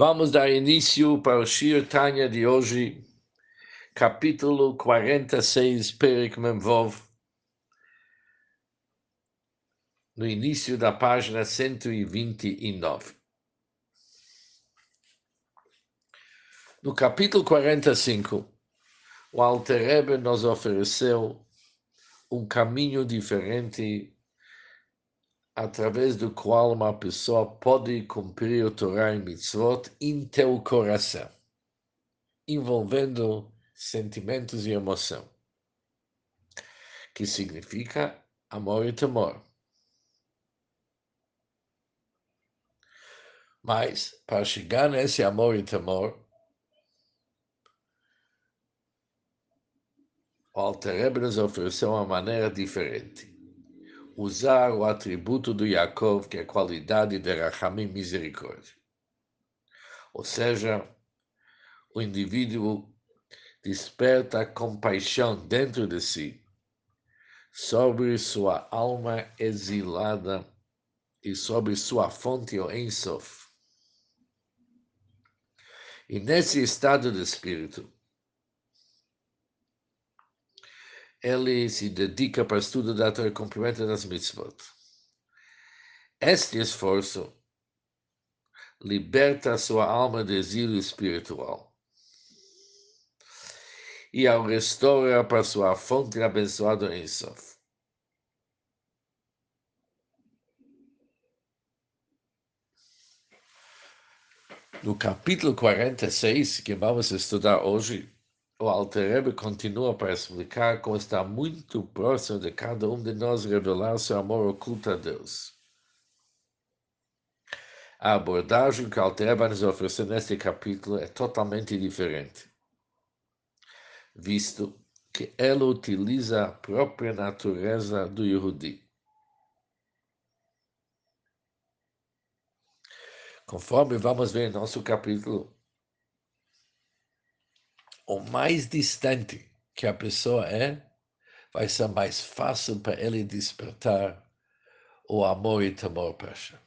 Vamos dar início para o Shir Tanya de hoje, capítulo 46, Perik Memvov, no início da página 129. No capítulo 45, o Alter Rebbe nos ofereceu um caminho diferente através do qual uma pessoa pode cumprir o Torah e Mitzvot em teu coração, envolvendo sentimentos e emoção, que significa amor e temor. Mas, para chegar nesse amor e temor, o Alter nos ofereceu uma maneira diferente usar o atributo do Yaakov, que é a qualidade de Rachamim, misericórdia. Ou seja, o indivíduo desperta compaixão dentro de si sobre sua alma exilada e sobre sua fonte, o Ensof. E nesse estado de espírito, ele se dedica para o estudo da Torá e cumprimento das mitzvot. Este esforço liberta a sua alma do exílio espiritual e ao restaura para sua fonte abençoada em Sof. No capítulo 46, que vamos estudar hoje, o Alter Rebbe continua para explicar como está muito próximo de cada um de nós revelar seu amor oculto a Deus. A abordagem que o Alter Rebbe nos ofereceu neste capítulo é totalmente diferente, visto que ela utiliza a própria natureza do Yehudi. Conforme vamos ver em nosso capítulo, o mais distante que a pessoa é, vai ser mais fácil para ele despertar o amor e temor para Hashem.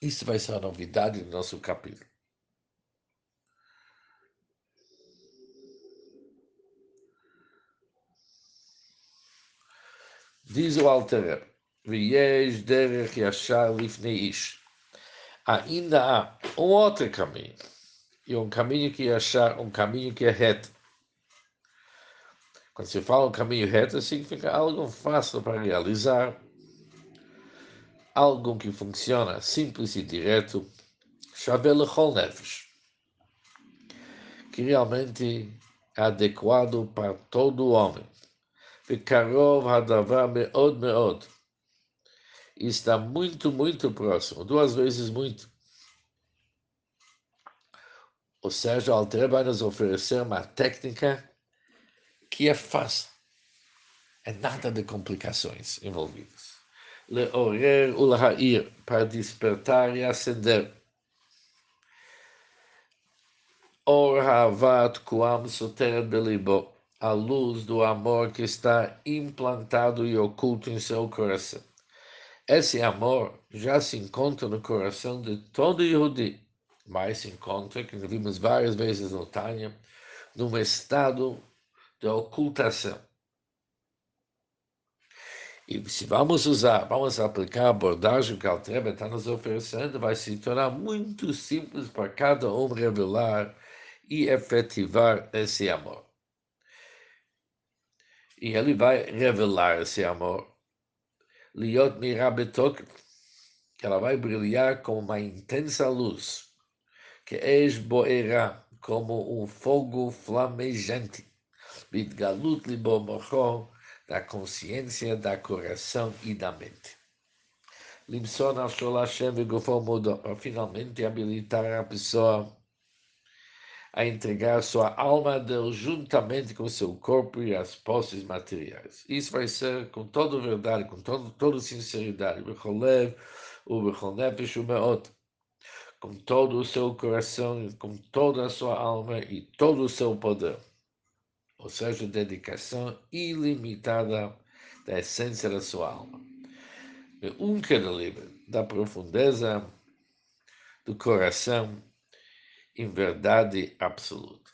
Isso vai ser a novidade do nosso capítulo. Diz o Alter Viesh derech yashar lifnei ish. Ainda há um outro caminho e um caminho que é achar um caminho que é reto. Quando se fala um caminho reto, significa algo fácil para realizar, algo que funciona simples e direto, Shavel Nefesh, que realmente é adequado para todo homem. Vikarov Hadavar Meod Meod. Está muito, muito próximo, duas vezes muito ou seja, o Alter vai nos oferecer uma técnica que é fácil. É nada de complicações envolvidas. Leorer ulhair, para despertar e acender. Or havat kuam soteret belibo, a luz do amor que está implantado e oculto em seu coração. Esse amor já se encontra no coração de todo Yehudi mas se encontra, que vimos várias vezes no Tânia, num estado de ocultação. E se vamos usar, vamos aplicar a abordagem que a Altreba está nos oferecendo, vai se tornar muito simples para cada um revelar e efetivar esse amor. E ele vai revelar esse amor. Liot mirabetok, que ela vai brilhar como uma intensa luz que és boerá, como um fogo flamejante, bitgalut libomochó, da consciência, da coração e da mente. Limson Hashem e mudou para finalmente habilitar a pessoa a entregar sua alma a Deus juntamente com seu corpo e as posses materiais. Isso vai ser com toda verdade, com todo, toda sinceridade. Becholev, o Bechonefesh, o Meot com todo o seu coração, com toda a sua alma e todo o seu poder. Ou seja, dedicação ilimitada da essência da sua alma. Um livre da profundeza do coração em verdade absoluta.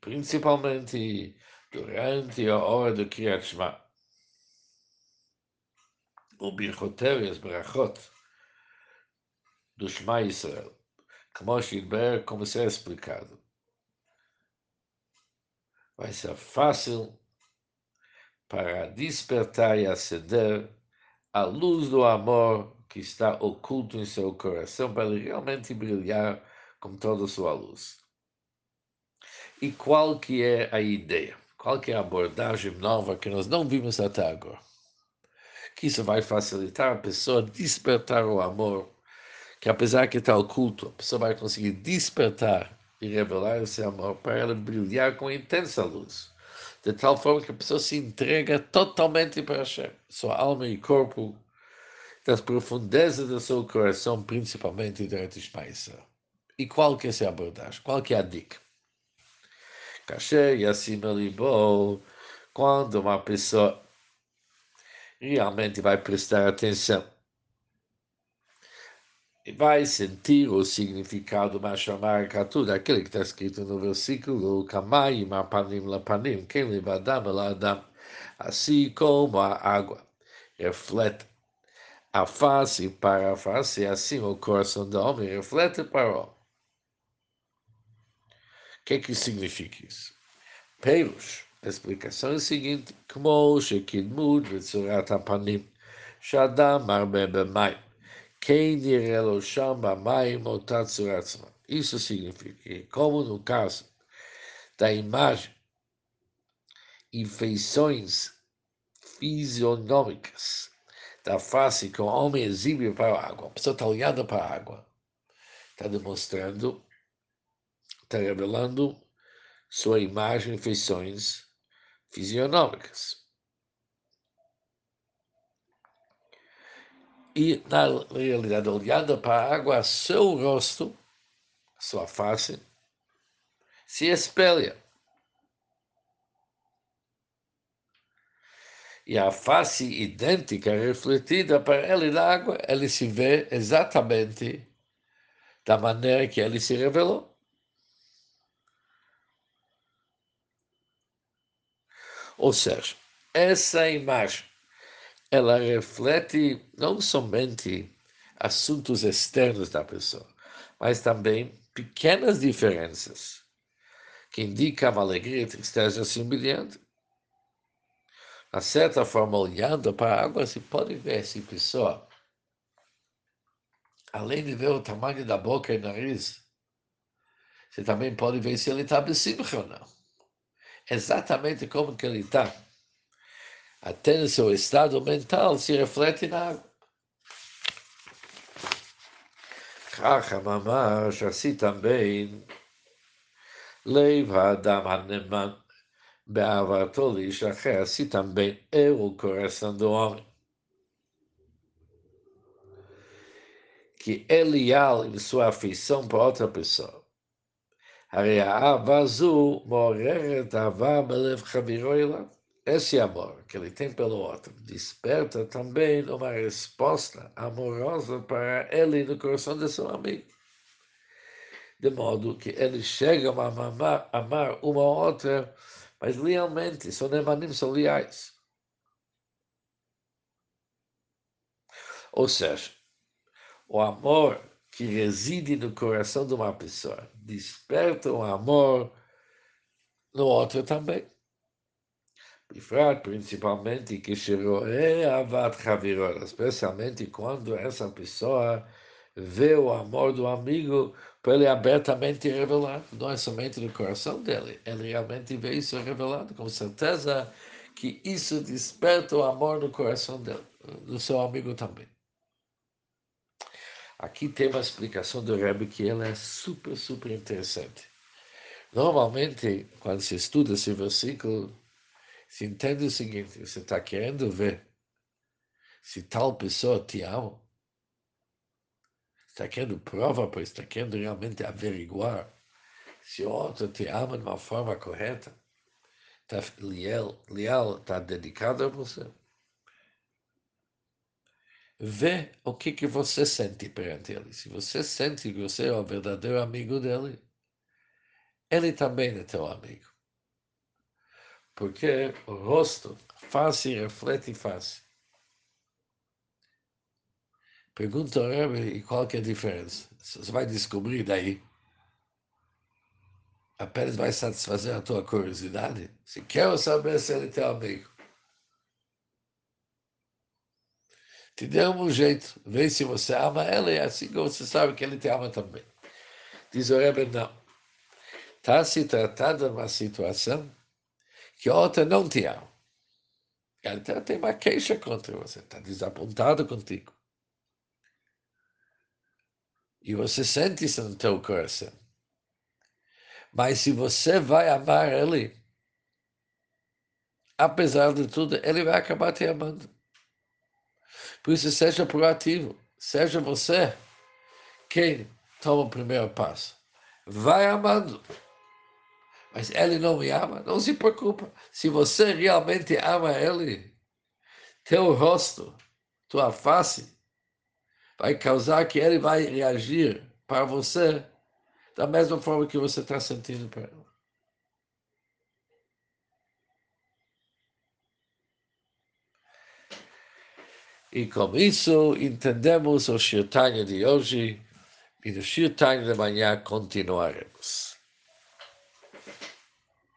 Principalmente durante a hora do Kriyat Shema. O Birchotel e as Brachot do Shema Israel. Como Shilber, como será explicado. Vai ser fácil para despertar e acender a luz do amor que está oculto em seu coração para ele realmente brilhar com toda a sua luz. E qual que é a ideia? Qual que é a abordagem nova que nós não vimos até agora? Que isso vai facilitar a pessoa despertar o amor, que apesar que está oculto, a pessoa vai conseguir despertar e revelar esse amor para ela brilhar com intensa luz de tal forma que a pessoa se entrega totalmente para Hashem, sua alma e corpo, das profundezas do seu coração, principalmente durante Shmaisa. E qual que é essa abordagem? Qual que é a dica? Kasher Yassima Libo, quando uma pessoa realmente vai prestar atenção e vai sentir o significado Mashamar Katu, aquele que está escrito no versículo Kamayim Apanim Lapanim, quem levadam Adam, assim como a água reflete a face para a face, assim o coração do homem reflete para o homem. O que, que significa isso? Pelos, a explicação é a seguinte, como Shekidmud Vetsurat Apanim, Shadam Arbe Bemayim, isso significa que, como no caso da imagem feições fisionômicas da face que o homem exibe para a água, a pessoa está olhando para a água, está demonstrando, está revelando sua imagem e feições fisionômicas. E, na realidade, olhando para a água, seu rosto, sua face, se espelha. E a face idêntica, refletida para ele na água, ele se vê exatamente da maneira que ele se revelou. Ou seja, essa imagem ela reflete não somente assuntos externos da pessoa, mas também pequenas diferenças que indicam alegria e tristeza semelhante. A certa forma, olhando para a água, se pode ver se a pessoa, além de ver o tamanho da boca e nariz, você também pode ver se ele está bem ou não. Exatamente como que ele está até no seu estado mental se reflete na água. ככה ממש assim também leva האדם הנאמן באהבתו לאיש אחר, assim também é o coração do homem. Que é leal em sua afeição para outra pessoa. הרי האהבה הזו מעוררת אהבה בלב חברו אליו. Esse amor que ele tem pelo outro desperta também uma resposta amorosa para ele no coração de seu amigo. De modo que ele chega a amar, amar uma outra, mas realmente são emanim, são leais. Ou seja, o amor que reside no coração de uma pessoa desperta o amor no outro também. Ifrat, principalmente, que é, especialmente quando essa pessoa vê o amor do amigo para ele abertamente revelado, não é somente no coração dele, ele realmente vê isso revelado, com certeza que isso desperta o amor no coração dele, do seu amigo também. Aqui tem uma explicação do Rebbe que ela é super, super interessante. Normalmente, quando se estuda esse versículo, se entende o seguinte, você está querendo ver se tal pessoa te ama, está querendo prova, pois está querendo realmente averiguar se o outro te ama de uma forma correta, está leal, leal, está dedicado a você. vê o que, que você sente perante ele. Se você sente que você é o verdadeiro amigo dele, ele também é teu amigo. Porque o rosto, face reflete face. Pergunta ao Rebbe, e qual que é a diferença? Você vai descobrir daí. Apenas vai satisfazer a tua curiosidade. Se quer saber se ele é teu amigo. Te dê um jeito, vê se você ama ela e assim você sabe que ele te ama também. Diz o Rebbe, não. Está se tratando de uma situação que outra não te ama. Ela tem uma queixa contra você, está desapontado contigo. E você sente isso no teu coração. Mas se você vai amar ele, apesar de tudo, ele vai acabar te amando. Por isso, seja proativo. Seja você quem toma o primeiro passo. Vai amando. Mas ele não me ama, não se preocupa. Se você realmente ama ele, teu rosto, tua face, vai causar que ele vai reagir para você da mesma forma que você está sentindo para ele. E com isso entendemos o Shirtanya de hoje e no Shirtanya de manhã continuaremos.